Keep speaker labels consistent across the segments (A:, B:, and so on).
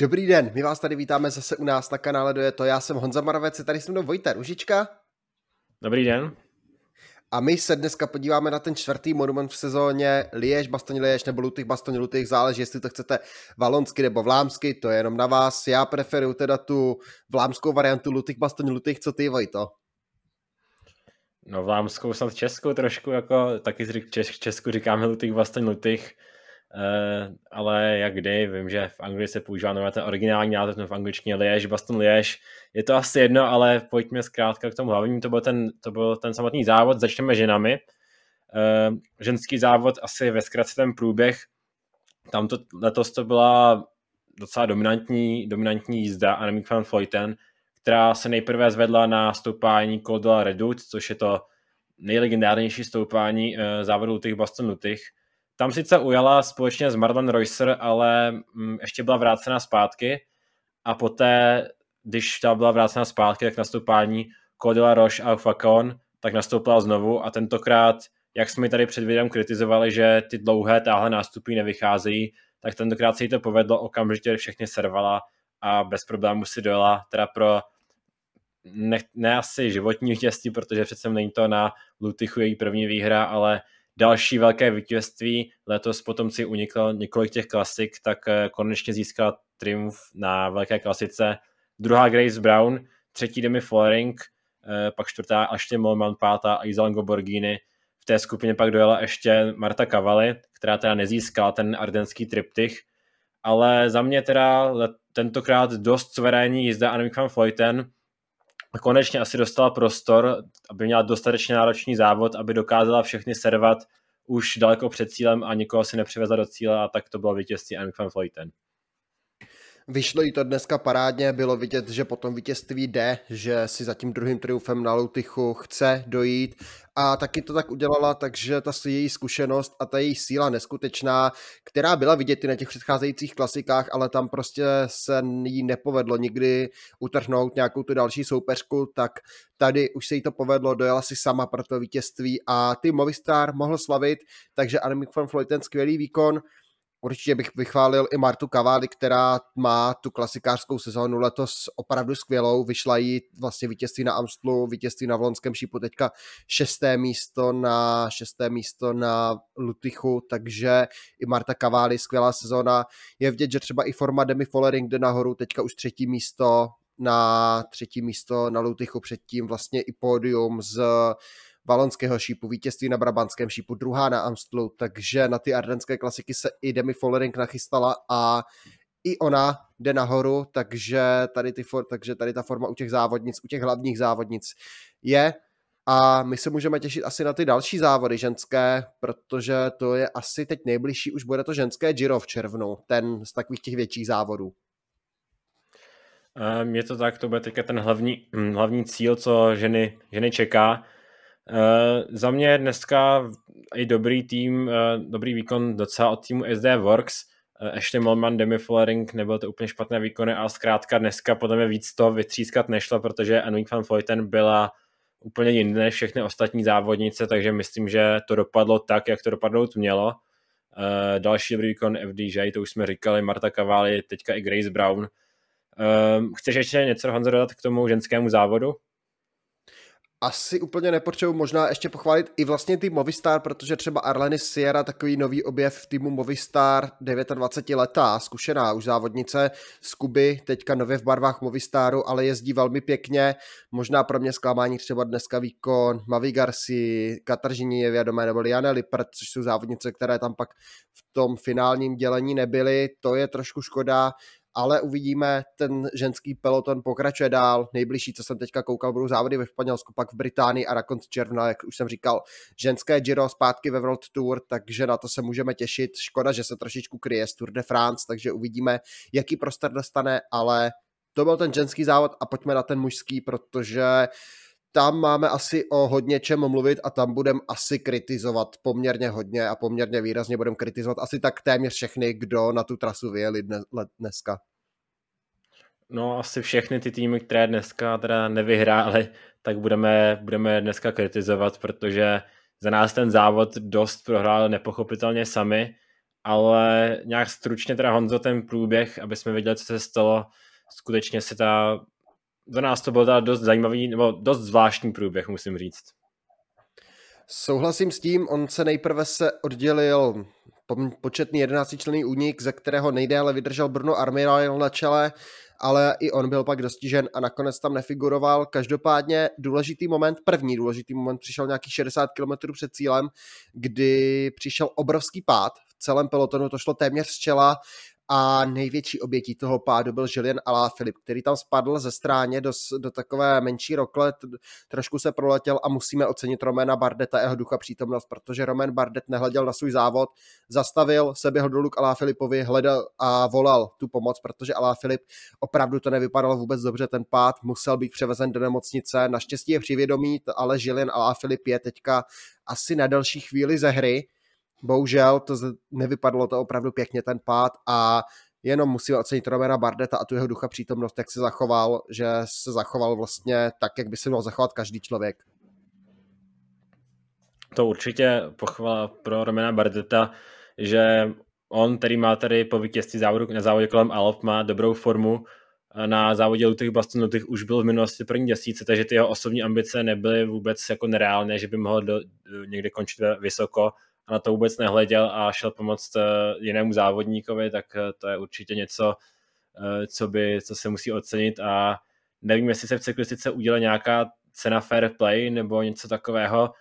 A: Dobrý den, my vás tady vítáme zase u nás na kanále Do je to. Já jsem Honza Maravec, tady se mnou Vojta Ružička.
B: Dobrý den.
A: A my se dneska podíváme na ten čtvrtý monument v sezóně Liež, Bastoň Liež nebo Lutych, Bastoň Lutych, záleží, jestli to chcete valonsky nebo vlámsky, to je jenom na vás. Já preferuju teda tu vlámskou variantu Lutych, Bastoň Lutych, co ty Vojto?
B: No vlámskou snad českou trošku, jako taky v Česku říkáme Lutych, Bastoň Lutych ale jak kdy, vím, že v Anglii se používá nové ten originální název, v angličtině Liež, Baston Liež. Je to asi jedno, ale pojďme zkrátka k tomu hlavnímu, to byl ten, to byl ten samotný závod, začneme ženami. Uh, ženský závod asi ve zkratce ten průběh, tam to, letos to byla docela dominantní, dominantní jízda Annemiek van Vleuten, která se nejprve zvedla na stoupání Col de což je to nejlegendárnější stoupání uh, závodu těch Baston Lutych tam sice ujala společně s Marlon Reusser, ale mm, ještě byla vrácena zpátky. A poté, když ta byla vrácena zpátky, tak nastoupání Kodila Roche a Facon, tak nastoupila znovu. A tentokrát, jak jsme tady před videem kritizovali, že ty dlouhé táhle nástupy nevycházejí, tak tentokrát se jí to povedlo, okamžitě všechny servala a bez problémů si dojela, teda pro ne, ne asi životní vítězství, protože přece není to na Lutychu její první výhra, ale další velké vítězství. Letos potom si uniklo několik těch klasik, tak eh, konečně získala triumf na velké klasice. Druhá Grace Brown, třetí Demi Follering, eh, pak čtvrtá Ashley Molman, pátá a Izalango Borghini. V té skupině pak dojela ještě Marta Cavalli, která teda nezískala ten ardenský triptych, ale za mě teda tentokrát dost suverénní jízda Annemiek van Vleuten, a konečně asi dostala prostor, aby měla dostatečně náročný závod, aby dokázala všechny servat už daleko před cílem a nikoho si nepřivezla do cíle a tak to bylo vítězství Annemiek van Vleuten.
A: Vyšlo jí to dneska parádně, bylo vidět, že po tom vítězství jde, že si za tím druhým triumfem na Lutychu chce dojít. A taky to tak udělala, takže ta její zkušenost a ta její síla neskutečná, která byla vidět i na těch předcházejících klasikách, ale tam prostě se jí nepovedlo nikdy utrhnout nějakou tu další soupeřku, tak tady už se jí to povedlo, dojela si sama pro to vítězství a ty Movistar mohl slavit, takže Annemiek van Vleuten skvělý výkon, Určitě bych vychválil i Martu Kavály, která má tu klasikářskou sezónu letos opravdu skvělou. Vyšla jí vlastně vítězství na Amstlu, vítězství na Vlonském šípu, teďka šesté místo na šesté místo na Lutychu, takže i Marta Kavály, skvělá sezóna. Je vidět, že třeba i forma Demi Follering jde nahoru, teďka už třetí místo na třetí místo na Lutychu, předtím vlastně i pódium z valonského šípu, vítězství na Brabantském šípu, druhá na Amstlu, takže na ty ardenské klasiky se i Demi Follering nachystala a i ona jde nahoru, takže tady, ty for, takže tady ta forma u těch závodnic, u těch hlavních závodnic je a my se můžeme těšit asi na ty další závody ženské, protože to je asi teď nejbližší, už bude to ženské Giro v červnu, ten z takových těch větších závodů.
B: Je to tak, to bude teďka ten hlavní, hm, hlavní cíl, co ženy, ženy čeká. Uh, za mě dneska i dobrý tým, uh, dobrý výkon docela od týmu SD Works. Uh, ještě Molman, Demi Flering, nebyl to úplně špatné výkony, ale zkrátka dneska podle mě víc to vytřískat nešlo, protože Anwing van Vleuten byla úplně jinde než všechny ostatní závodnice, takže myslím, že to dopadlo tak, jak to dopadnout mělo. Uh, další dobrý výkon FDJ, to už jsme říkali, Marta Cavalli, teďka i Grace Brown. Uh, chceš ještě něco, Honzo, dodat k tomu ženskému závodu?
A: Asi úplně nepotřebuji možná ještě pochválit i vlastně tým Movistar, protože třeba Arleny Sierra, takový nový objev v týmu Movistar, 29 letá, zkušená už závodnice z Kuby, teďka nově v barvách Movistaru, ale jezdí velmi pěkně. Možná pro mě zklamání třeba dneska výkon Mavi Garci, Kataržiní je vědomé, nebo Liane Lippert, což jsou závodnice, které tam pak v tom finálním dělení nebyly. To je trošku škoda ale uvidíme, ten ženský peloton pokračuje dál. Nejbližší, co jsem teďka koukal, budou závody ve Španělsku, pak v Británii a na konci června, jak už jsem říkal, ženské Giro zpátky ve World Tour, takže na to se můžeme těšit. Škoda, že se trošičku kryje z Tour de France, takže uvidíme, jaký prostor dostane, ale to byl ten ženský závod a pojďme na ten mužský, protože tam máme asi o hodně čem mluvit a tam budeme asi kritizovat poměrně hodně a poměrně výrazně budeme kritizovat asi tak téměř všechny, kdo na tu trasu vyjeli dneska.
B: No asi všechny ty týmy, které dneska teda nevyhrály, tak budeme, budeme dneska kritizovat, protože za nás ten závod dost prohrál nepochopitelně sami ale nějak stručně teda Honzo ten průběh, aby jsme viděli, co se stalo, skutečně se ta, za nás to byl teda dost zajímavý, nebo dost zvláštní průběh, musím říct.
A: Souhlasím s tím, on se nejprve se oddělil početný 11 člený únik, ze kterého nejdéle vydržel Bruno Armiral na čele, ale i on byl pak dostižen a nakonec tam nefiguroval. Každopádně důležitý moment, první důležitý moment přišel nějakých 60 km před cílem, kdy přišel obrovský pád v celém pelotonu, to šlo téměř z čela a největší obětí toho pádu byl Julien Filip, který tam spadl ze stráně do, do takové menší rokle, trošku se proletěl a musíme ocenit Romana Bardeta a jeho ducha přítomnost, protože Roman Bardet nehleděl na svůj závod, zastavil, se běhl dolů k Filipovi, hledal a volal tu pomoc, protože Filip opravdu to nevypadalo vůbec dobře, ten pád musel být převezen do nemocnice, naštěstí je přivědomí, ale Julien Filip je teďka asi na další chvíli ze hry, bohužel to nevypadalo to opravdu pěkně ten pád a jenom musíme ocenit Romera Bardeta a tu jeho ducha přítomnost, jak se zachoval, že se zachoval vlastně tak, jak by se měl zachovat každý člověk.
B: To určitě pochvala pro Romena Bardeta, že on, který má tady po vítězství závodu na závodě kolem Alp, má dobrou formu, na závodě Lutych Baston Lutych už byl v minulosti první desíce, takže ty jeho osobní ambice nebyly vůbec jako nereálné, že by mohl do, někde končit vysoko a na to vůbec nehleděl a šel pomoct eh, jinému závodníkovi, tak eh, to je určitě něco, eh, co, by, co se musí ocenit a nevím, jestli se v cyklistice udělá nějaká cena fair play nebo něco takového,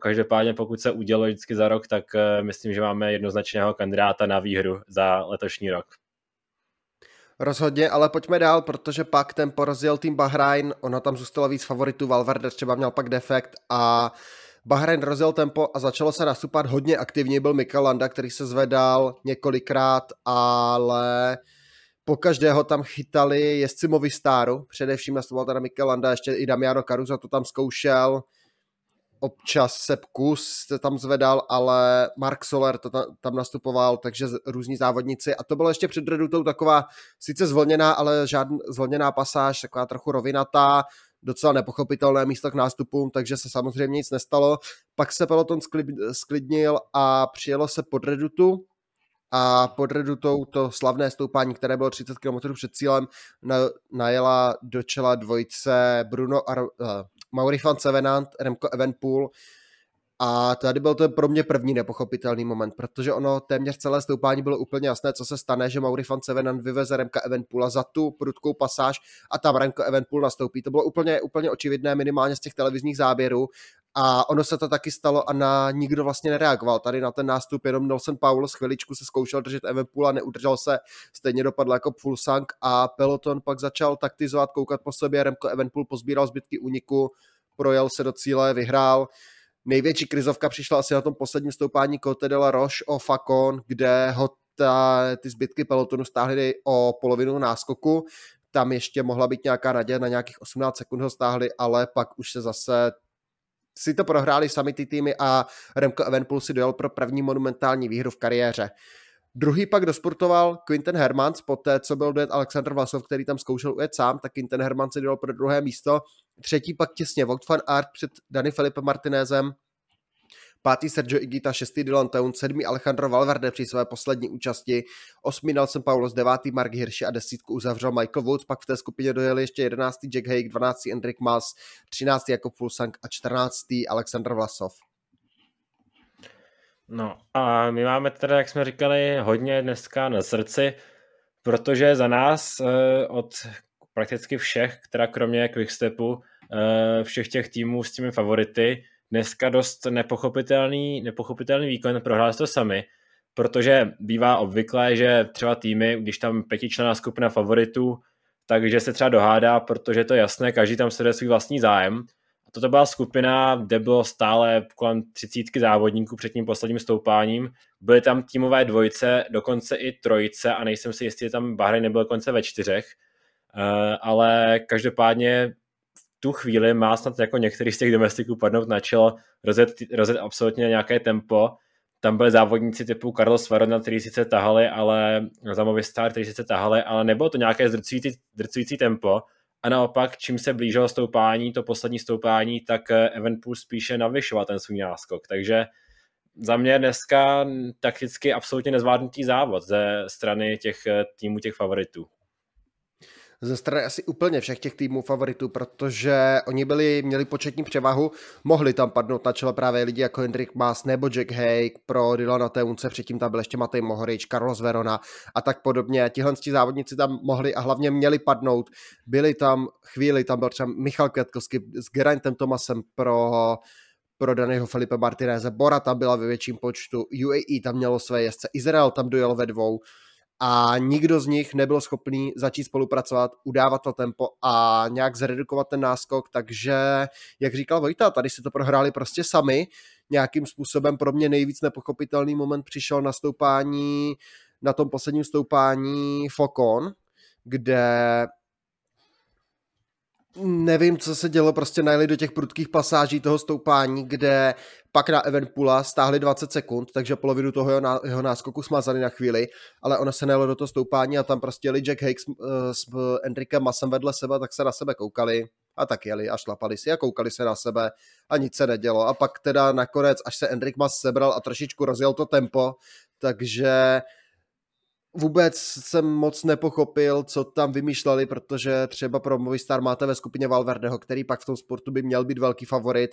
B: každopádně pokud se udělo vždycky za rok, tak myslím, že máme jednoznačného kandidáta na výhru za letošní rok.
A: Rozhodně, ale pojďme dál, protože pak ten porozděl tým Bahrain, ono tam zůstalo víc favoritů, Valverde třeba měl pak defekt a uh, Bahrain rozjel tempo a začalo se nastupat hodně aktivně. Byl Mikel Landa, který se zvedal několikrát, ale po každého tam chytali jezdci Movistaru, především nastupoval teda Mikel Landa, ještě i Damiano Caruso to tam zkoušel, občas Sepp Kus se tam zvedal, ale Mark Soler to tam nastupoval, takže různí závodníci. A to bylo ještě před redutou taková sice zvolněná, ale žádná zvolněná pasáž, taková trochu rovinatá, docela nepochopitelné místo k nástupům, takže se samozřejmě nic nestalo. Pak se peloton sklidnil a přijelo se pod Redutu, a pod Redutou to slavné stoupání, které bylo 30 km před cílem, najela do čela dvojice Bruno Ar- uh, Mauri van Sevenant, Remco Evenpool, a tady byl to pro mě první nepochopitelný moment, protože ono téměř celé stoupání bylo úplně jasné, co se stane, že Mauri van Sevenan vyveze Remka Evenpoola za tu prudkou pasáž a tam Remko Evenpool nastoupí. To bylo úplně, úplně očividné minimálně z těch televizních záběrů a ono se to taky stalo a na nikdo vlastně nereagoval. Tady na ten nástup jenom Nelson Paul z chviličku se zkoušel držet Evenpoola, neudržel se, stejně dopadl jako Fulsang a peloton pak začal taktizovat, koukat po sobě, Remko Evenpool pozbíral zbytky úniku, projel se do cíle, vyhrál největší krizovka přišla asi na tom posledním stoupání Cote de la Roche o Facon, kde ho ta, ty zbytky pelotonu stáhly o polovinu náskoku. Tam ještě mohla být nějaká naděje, na nějakých 18 sekund ho stáhli, ale pak už se zase si to prohráli sami ty týmy a Remco Evenpool si dojel pro první monumentální výhru v kariéře. Druhý pak dosportoval Quinten Hermans, poté co byl dojet Alexander Vlasov, který tam zkoušel ujet sám, tak Quinten Hermans si dojel pro druhé místo. Třetí pak těsně Vogt van Art před Dani Felipe Martinezem, pátý Sergio Igita, šestý Dylan Town, sedmý Alejandro Valverde při své poslední účasti, osmý Nelson Paulos, devátý Mark Hirschi a desítku uzavřel Michael Woods, pak v té skupině dojeli ještě jedenáctý Jack Haig, dvanáctý Enric Mas, třináctý Jakob Fulsang a čtrnáctý Alexander Vlasov.
B: No a my máme teda, jak jsme říkali, hodně dneska na srdci, protože za nás eh, od prakticky všech, která kromě Quickstepu, eh, všech těch týmů s těmi favority, dneska dost nepochopitelný, nepochopitelný výkon, prohráli to sami, protože bývá obvyklé, že třeba týmy, když tam pětičlená skupina favoritů, takže se třeba dohádá, protože to je jasné, každý tam sleduje svůj vlastní zájem. A toto byla skupina, kde bylo stále kolem třicítky závodníků před tím posledním stoupáním. Byly tam týmové dvojice, dokonce i trojice a nejsem si jistý, že tam Bahrain nebyl dokonce ve čtyřech. Uh, ale každopádně tu chvíli má snad jako některý z těch domestiků padnout na čelo, rozjet, rozjet absolutně nějaké tempo. Tam byli závodníci typu Carlos Varona, který sice tahali, ale za Movistar, který sice tahali, ale nebylo to nějaké zdrcující, zdrcující tempo. A naopak, čím se blížilo stoupání, to poslední stoupání, tak Evenpool spíše navyšoval ten svůj náskok. Takže za mě dneska takticky absolutně nezvládnutý závod ze strany těch týmů těch favoritů
A: ze strany asi úplně všech těch týmů favoritů, protože oni byli, měli početní převahu, mohli tam padnout na čele právě lidi jako Hendrik Mas nebo Jack Hay pro Dylana Teunce, předtím tam byl ještě Matej Mohorič, Carlos Verona a tak podobně. Tihle závodníci tam mohli a hlavně měli padnout. Byli tam chvíli, tam byl třeba Michal Květkovský s Gerantem Tomasem pro pro daného Felipe Martineze. Bora tam byla ve větším počtu, UAE tam mělo své jezdce, Izrael tam dojel ve dvou, a nikdo z nich nebyl schopný začít spolupracovat, udávat to tempo a nějak zredukovat ten náskok, takže, jak říkal Vojta, tady si to prohráli prostě sami, nějakým způsobem pro mě nejvíc nepochopitelný moment přišel na stoupání, na tom posledním stoupání Fokon, kde nevím, co se dělo, prostě najeli do těch prudkých pasáží toho stoupání, kde pak na Evenpula stáhli 20 sekund, takže polovinu toho jeho, ná, jeho náskoku smazali na chvíli, ale ona se nejelo do toho stoupání a tam prostě jeli Jack Hakes uh, s Enrikem Masem vedle sebe, tak se na sebe koukali a tak jeli a šlapali si a koukali se na sebe a nic se nedělo. A pak teda nakonec, až se Enrik Mas sebral a trošičku rozjel to tempo, takže vůbec jsem moc nepochopil, co tam vymýšleli, protože třeba pro Movistar máte ve skupině Valverdeho, který pak v tom sportu by měl být velký favorit.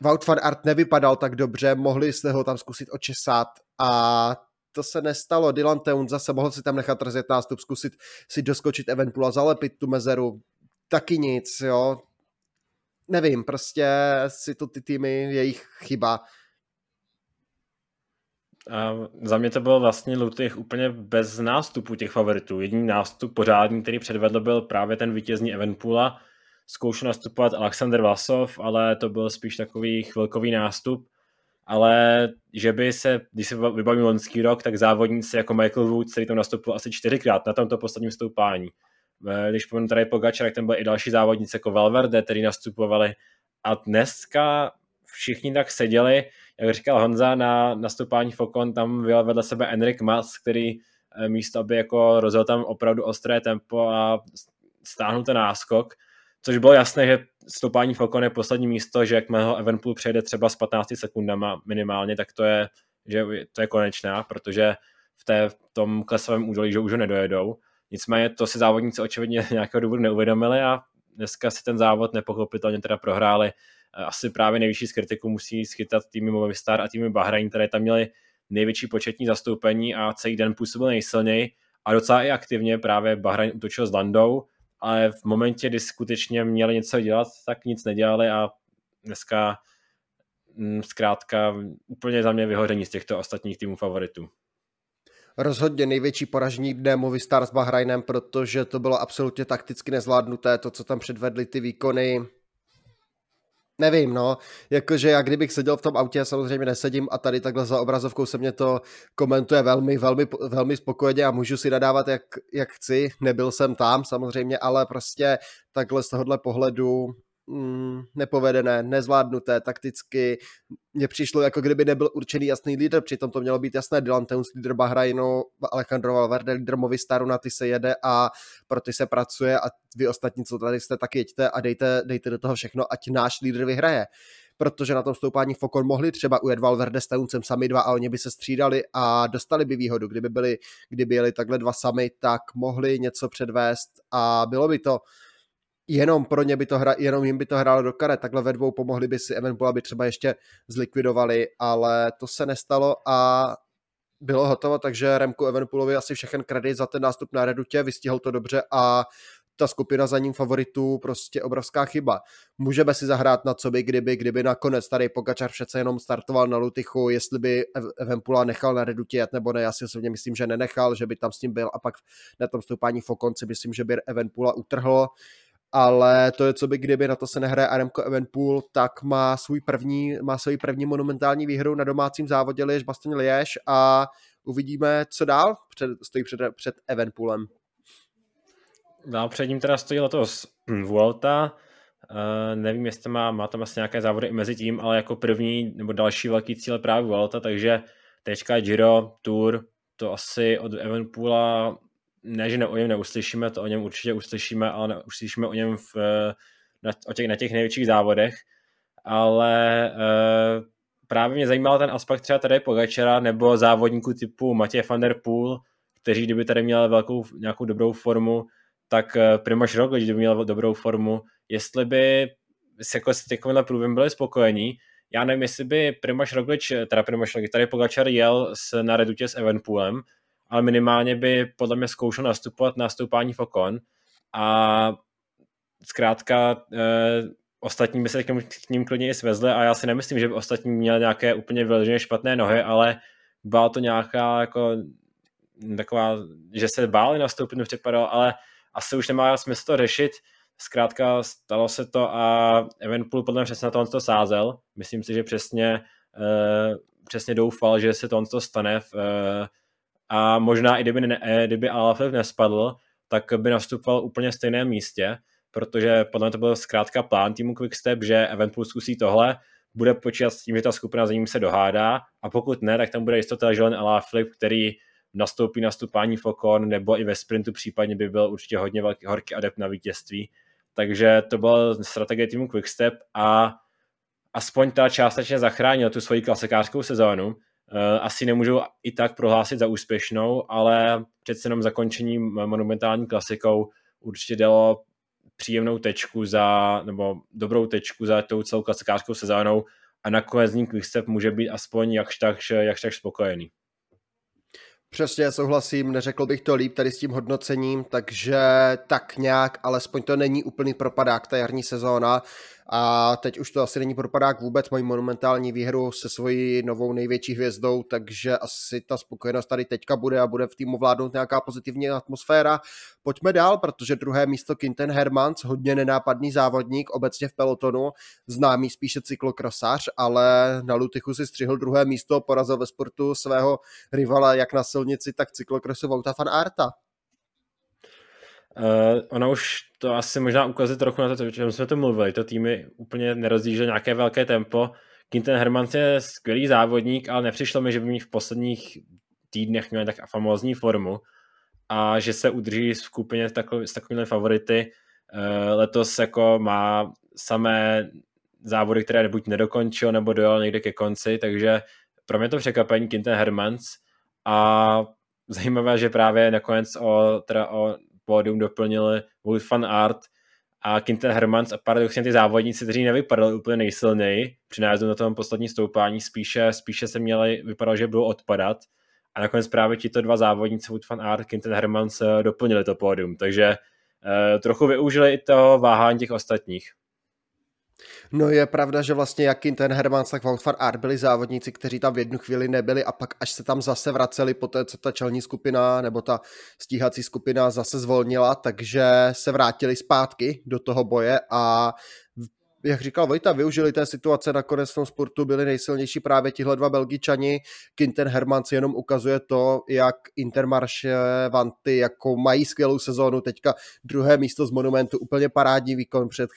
A: Wout van Art nevypadal tak dobře, mohli jste ho tam zkusit očesat a to se nestalo. Dylan Teun zase mohl si tam nechat rozjet nástup, zkusit si doskočit Evenpula, zalepit tu mezeru. Taky nic, jo. Nevím, prostě si to ty týmy, jejich chyba.
B: A za mě to bylo vlastně Lutych úplně bez nástupu těch favoritů. Jediný nástup pořádný, který předvedl, byl právě ten vítězný Evenpula. Zkoušel nastupovat Alexander Vlasov, ale to byl spíš takový chvilkový nástup. Ale že by se, když se vybavím loňský rok, tak závodníci jako Michael Woods, který tam nastupoval asi čtyřikrát na tomto posledním stoupání. Když pomenu tady Pogačar, tak tam byly i další závodníci jako Valverde, který nastupovali. A dneska všichni tak seděli, jak říkal Honza, na nastoupání Fokon tam byl vedle sebe Enrik Mas, který eh, místo, aby jako rozjel tam opravdu ostré tempo a stáhnul ten náskok, což bylo jasné, že stoupání Fokon je poslední místo, že jakmile ho Evenpool přejde třeba s 15 sekundama minimálně, tak to je, že to je konečná, protože v, té, v tom klesovém údolí, že už ho nedojedou. Nicméně to si závodníci očividně nějakého důvodu neuvědomili a dneska si ten závod nepochopitelně teda prohráli asi právě nejvyšší z kritiků musí schytat týmy Movistar a týmy Bahrain, které tam měly největší početní zastoupení a celý den působil nejsilněji a docela i aktivně právě Bahrain utočil s Landou, ale v momentě, kdy skutečně měli něco dělat, tak nic nedělali a dneska mm, zkrátka úplně za mě vyhoření z těchto ostatních týmů favoritů.
A: Rozhodně největší poražení dne Movistar s Bahrajnem, protože to bylo absolutně takticky nezvládnuté, to, co tam předvedli ty výkony, Nevím, no, jakože já kdybych seděl v tom autě, samozřejmě nesedím a tady takhle za obrazovkou se mě to komentuje velmi, velmi, velmi spokojeně a můžu si nadávat, jak, jak chci, nebyl jsem tam samozřejmě, ale prostě takhle z tohohle pohledu mm, nepovedené, nezvládnuté takticky. Mně přišlo, jako kdyby nebyl určený jasný lídr, přitom to mělo být jasné. Dylan Teuns, lídr Bahrajnu, Alejandro Valverde, lídr Movistaru, na ty se jede a pro ty se pracuje a vy ostatní, co tady jste, tak jeďte a dejte, dejte do toho všechno, ať náš lídr vyhraje protože na tom stoupání Fokon mohli třeba ujet Valverde s Teuncem sami dva a oni by se střídali a dostali by výhodu. Kdyby byli, kdyby jeli takhle dva sami, tak mohli něco předvést a bylo by to jenom pro ně by to hra, jenom jim by to hrálo do karet, takhle ve dvou pomohli by si Evenpool, aby třeba ještě zlikvidovali, ale to se nestalo a bylo hotovo, takže Remku Evenpoolovi asi všechen kredit za ten nástup na Redutě, vystihl to dobře a ta skupina za ním favoritů prostě obrovská chyba. Můžeme si zahrát na co by, kdyby, kdyby nakonec tady Pogačar přece jenom startoval na Lutychu, jestli by Evenpula nechal na Redutě jet nebo ne, já si osobně myslím, že nenechal, že by tam s ním byl a pak na tom stoupání Fokonci myslím, že by Evenpula utrhl ale to je, co by kdyby na to se nehraje Aremko Evenpool, tak má svůj první, má svůj první monumentální výhru na domácím závodě Liež Bastogne Liež a uvidíme, co dál před, stojí před, před Evenpoolem.
B: Dál před ním teda stojí letos Vuelta, Uh, nevím, jestli má, má tam asi nějaké závody i mezi tím, ale jako první nebo další velký cíl právě Vuelta, takže teďka Giro, Tour, to asi od Evenpoola ne, že ne, o něm neuslyšíme, to o něm určitě uslyšíme, ale uslyšíme o něm v, na, o těch, na těch největších závodech, ale uh, právě mě zajímal ten aspekt třeba tady Pogačera nebo závodníků typu Matěj van der Poel, kteří kdyby tady měli velkou, nějakou dobrou formu, tak eh, Primož Roglič, kdyby měl dobrou formu, jestli by se jako s takovýmhle průběhem byli spokojení. Já nevím, jestli by Primož Roglič, teda Primož Roglič, tady Pogačar jel s, na redutě s Evenpoolem, ale minimálně by podle mě zkoušel nastupovat na stoupání Fokon a zkrátka eh, ostatní by se k ním, k ním klidně i svezli a já si nemyslím, že by ostatní měli nějaké úplně vyloženě špatné nohy, ale byla to nějaká jako taková, že se báli nastoupit, mi ale asi už nemá smysl to řešit. Zkrátka stalo se to a Evenpool podle mě přesně na to on to sázel. Myslím si, že přesně, uh, přesně doufal, že se to on to stane v, uh, a možná i kdyby, ne, eh, kdyby Alaphilipp nespadl, tak by nastupoval úplně stejném místě, protože podle mě to byl zkrátka plán týmu Quickstep, že Eventpool zkusí tohle, bude počítat s tím, že ta skupina za ním se dohádá a pokud ne, tak tam bude jistota, že Len Alaphilipp, který nastoupí na stupání Fokon nebo i ve sprintu případně by byl určitě hodně velký, horký adept na vítězství. Takže to byla strategie týmu Quickstep a aspoň ta částečně zachránila tu svoji klasikářskou sezónu. Eh, asi nemůžu i tak prohlásit za úspěšnou, ale přece jenom zakončení monumentální klasikou určitě dalo příjemnou tečku za, nebo dobrou tečku za tou celou klasikářskou sezónou a nakonec ní Quickstep může být aspoň jakž tak, jakž tak spokojený.
A: Přesně, souhlasím, neřekl bych to líp tady s tím hodnocením, takže tak nějak, alespoň to není úplný propadák ta jarní sezóna a teď už to asi není propadák vůbec, mají monumentální výhru se svojí novou největší hvězdou, takže asi ta spokojenost tady teďka bude a bude v týmu vládnout nějaká pozitivní atmosféra. Pojďme dál, protože druhé místo Kinten Hermans, hodně nenápadný závodník, obecně v pelotonu, známý spíše cyklokrosař, ale na Lutychu si střihl druhé místo, porazil ve sportu svého rivala jak na silnici, tak cyklokrosu Vouta van Arta.
B: Uh, ona už to asi možná ukazuje trochu na to, o čem jsme to mluvili. To týmy úplně nerozdížil nějaké velké tempo. Quinten Hermans je skvělý závodník, ale nepřišlo mi, že by mi v posledních týdnech měl tak famózní formu a že se udrží v skupině s takovými favority. Uh, letos jako má samé závody, které buď nedokončil, nebo dojel někde ke konci, takže pro mě to překvapení Quinten Hermans a zajímavé, že právě nakonec o, teda o pódium doplnili Wout van Art a Quinten Hermans a paradoxně ty závodníci, kteří nevypadali úplně nejsilněji při nájezdu na tom poslední stoupání, spíše, spíše se měli, vypadalo, že budou odpadat a nakonec právě tito dva závodníci, Wout van Art, Quinten Hermans eh, doplnili to pódium, takže uh, trochu využili i to váhání těch ostatních.
A: No je pravda, že vlastně jak ten Hermans, tak Wout van Aert byli závodníci, kteří tam v jednu chvíli nebyli a pak až se tam zase vraceli po té, co ta čelní skupina nebo ta stíhací skupina zase zvolnila, takže se vrátili zpátky do toho boje a jak říkal Vojta, využili té situace nakonec v tom sportu, byli nejsilnější právě tihle dva Belgičani. Quinten Hermans jenom ukazuje to, jak Intermarše Vanty jako mají skvělou sezónu, teďka druhé místo z Monumentu, úplně parádní výkon před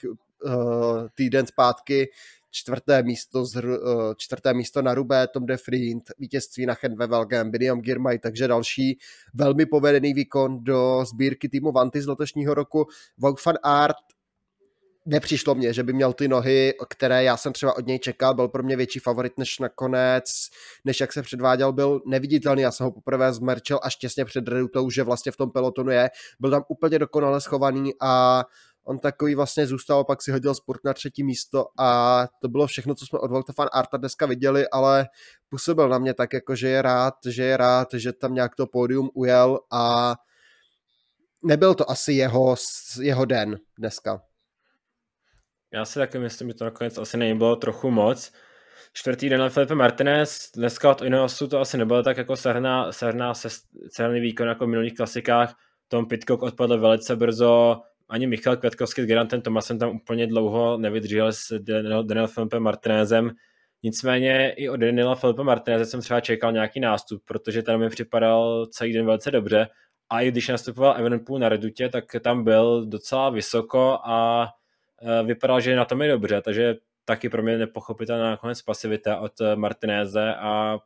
A: uh, týden zpátky, čtvrté místo, z, uh, čtvrté místo na Rubé, Tom de Vriend, vítězství na Chenve Velgem, Biniam Girmay, takže další velmi povedený výkon do sbírky týmu Vanty z letošního roku. Vogue van Art nepřišlo mně, že by měl ty nohy, které já jsem třeba od něj čekal, byl pro mě větší favorit než nakonec, než jak se předváděl, byl neviditelný, já jsem ho poprvé zmerčil až těsně před Redutou, že vlastně v tom pelotonu je, byl tam úplně dokonale schovaný a on takový vlastně zůstal, pak si hodil sport na třetí místo a to bylo všechno, co jsme od Volta Fan Arta dneska viděli, ale působil na mě tak, jako že je rád, že je rád, že tam nějak to pódium ujel a nebyl to asi jeho, jeho den dneska.
B: Já si taky myslím, že to nakonec asi nebylo trochu moc. Čtvrtý den Felipe Martinez, dneska od Ineosu to asi nebylo tak jako sehrná, sehrná, sehrný výkon jako v minulých klasikách. Tom Pitcock odpadl velice brzo, ani Michal Květkovský s Gerantem Tomasem tam úplně dlouho nevydržel s Daniel Felipe Martinezem. Nicméně i od Daniela Felipe Martineze jsem třeba čekal nějaký nástup, protože ten mi připadal celý den velice dobře. A i když nastupoval Evenepoel na Redutě, tak tam byl docela vysoko a e, vypadal, že na tom je dobře, takže taky pro mě nepochopitelná nakonec pasivita od Martinéze a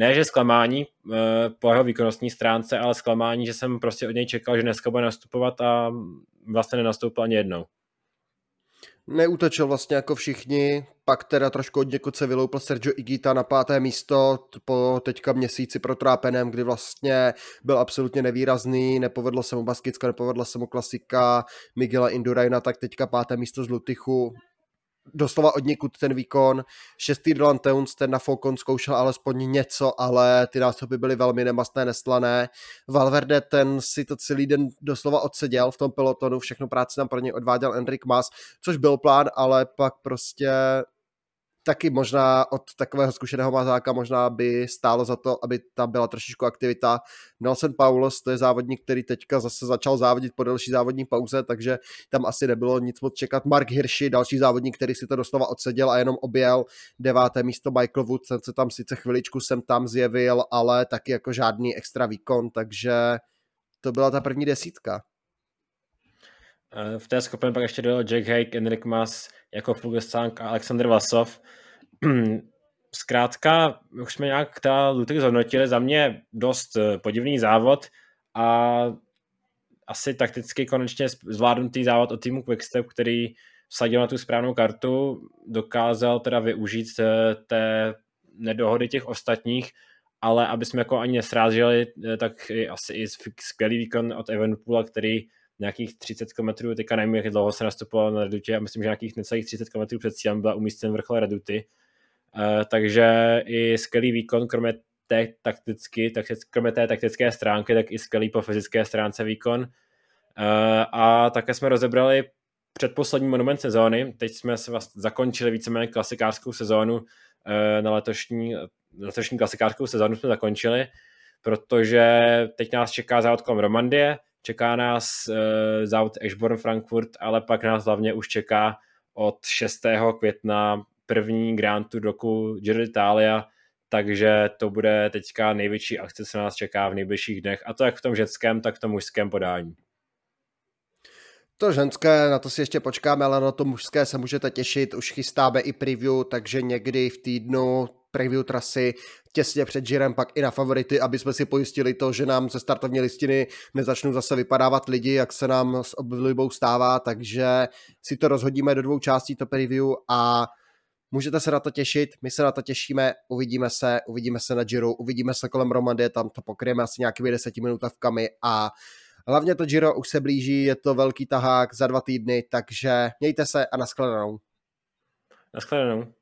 B: ne, že zklamání uh, po jeho výkonnostní stránce, ale zklamání, že jsem prostě od něj čekal, že dneska bude nastupovat a vlastně nenastoupil ani jednou.
A: Neútočil vlastně jako všichni, pak teda trošku od někud se vyloupil Sergio Igita na páté místo po teďka měsíci protrápenem, kdy vlastně byl absolutně nevýrazný, nepovedlo se mu Baskicko, nepovedla se mu klasika Miguela Induraina, tak teďka páté místo z Lutychu, doslova od někud ten výkon. Šestý Dylan Towns, ten na Falcon zkoušel alespoň něco, ale ty nástupy byly velmi nemastné, neslané. Valverde, ten si to celý den doslova odseděl v tom pelotonu, všechno práci tam pro něj odváděl Enric Mas, což byl plán, ale pak prostě taky možná od takového zkušeného mazáka možná by stálo za to, aby tam byla trošičku aktivita. Nelson Paulos, to je závodník, který teďka zase začal závodit po delší závodní pauze, takže tam asi nebylo nic moc čekat. Mark Hirschi, další závodník, který si to doslova odseděl a jenom objel deváté místo Michael Wood, ten se tam sice chviličku sem tam zjevil, ale taky jako žádný extra výkon, takže to byla ta první desítka.
B: Eh, v té skupině pak ještě dojel Jack Hake, Enric Mas, jako Fuglsang a Alexander Vasov. Zkrátka, už jsme nějak ta Lutek zhodnotili, za mě dost eh, podivný závod a asi takticky konečně zvládnutý závod od týmu Quickstep, který vsadil na tu správnou kartu, dokázal teda využít eh, té nedohody těch ostatních, ale aby jsme jako ani nesráželi, tak asi i skvělý výkon od Evenpoola, který nějakých 30 km, teďka nevím, jak dlouho se nastupoval na Redutě, a myslím, že nějakých necelých 30 km před cílem byla umístěn vrchol Reduty. Uh, takže i skvělý výkon, kromě té takticky, tak kromě té taktické stránky, tak i skvělý po fyzické stránce výkon. Uh, a také jsme rozebrali předposlední monument sezóny. Teď jsme se vlastně zakončili víceméně klasikářskou sezónu uh, na letošní, letošní klasikářskou sezónu jsme zakončili, protože teď nás čeká závod kolem Romandie, Čeká nás uh, závod Ashbourne Frankfurt, ale pak nás hlavně už čeká od 6. května první Grand Tour roku Giro d'Italia, takže to bude teďka největší akce, co nás čeká v nejbližších dnech, a to jak v tom ženském, tak v tom mužském podání.
A: To ženské, na to si ještě počkáme, ale na to mužské se můžete těšit, už chystáme i preview, takže někdy v týdnu preview trasy těsně před žirem, pak i na favority, aby jsme si pojistili to, že nám ze startovní listiny nezačnou zase vypadávat lidi, jak se nám s oblibou stává, takže si to rozhodíme do dvou částí, to preview a můžete se na to těšit, my se na to těšíme, uvidíme se, uvidíme se na Giro, uvidíme se kolem Romandie, tam to pokryjeme asi nějakými deseti minutavkami a hlavně to Giro už se blíží, je to velký tahák za dva týdny, takže mějte se a nashledanou.
B: Nashledanou.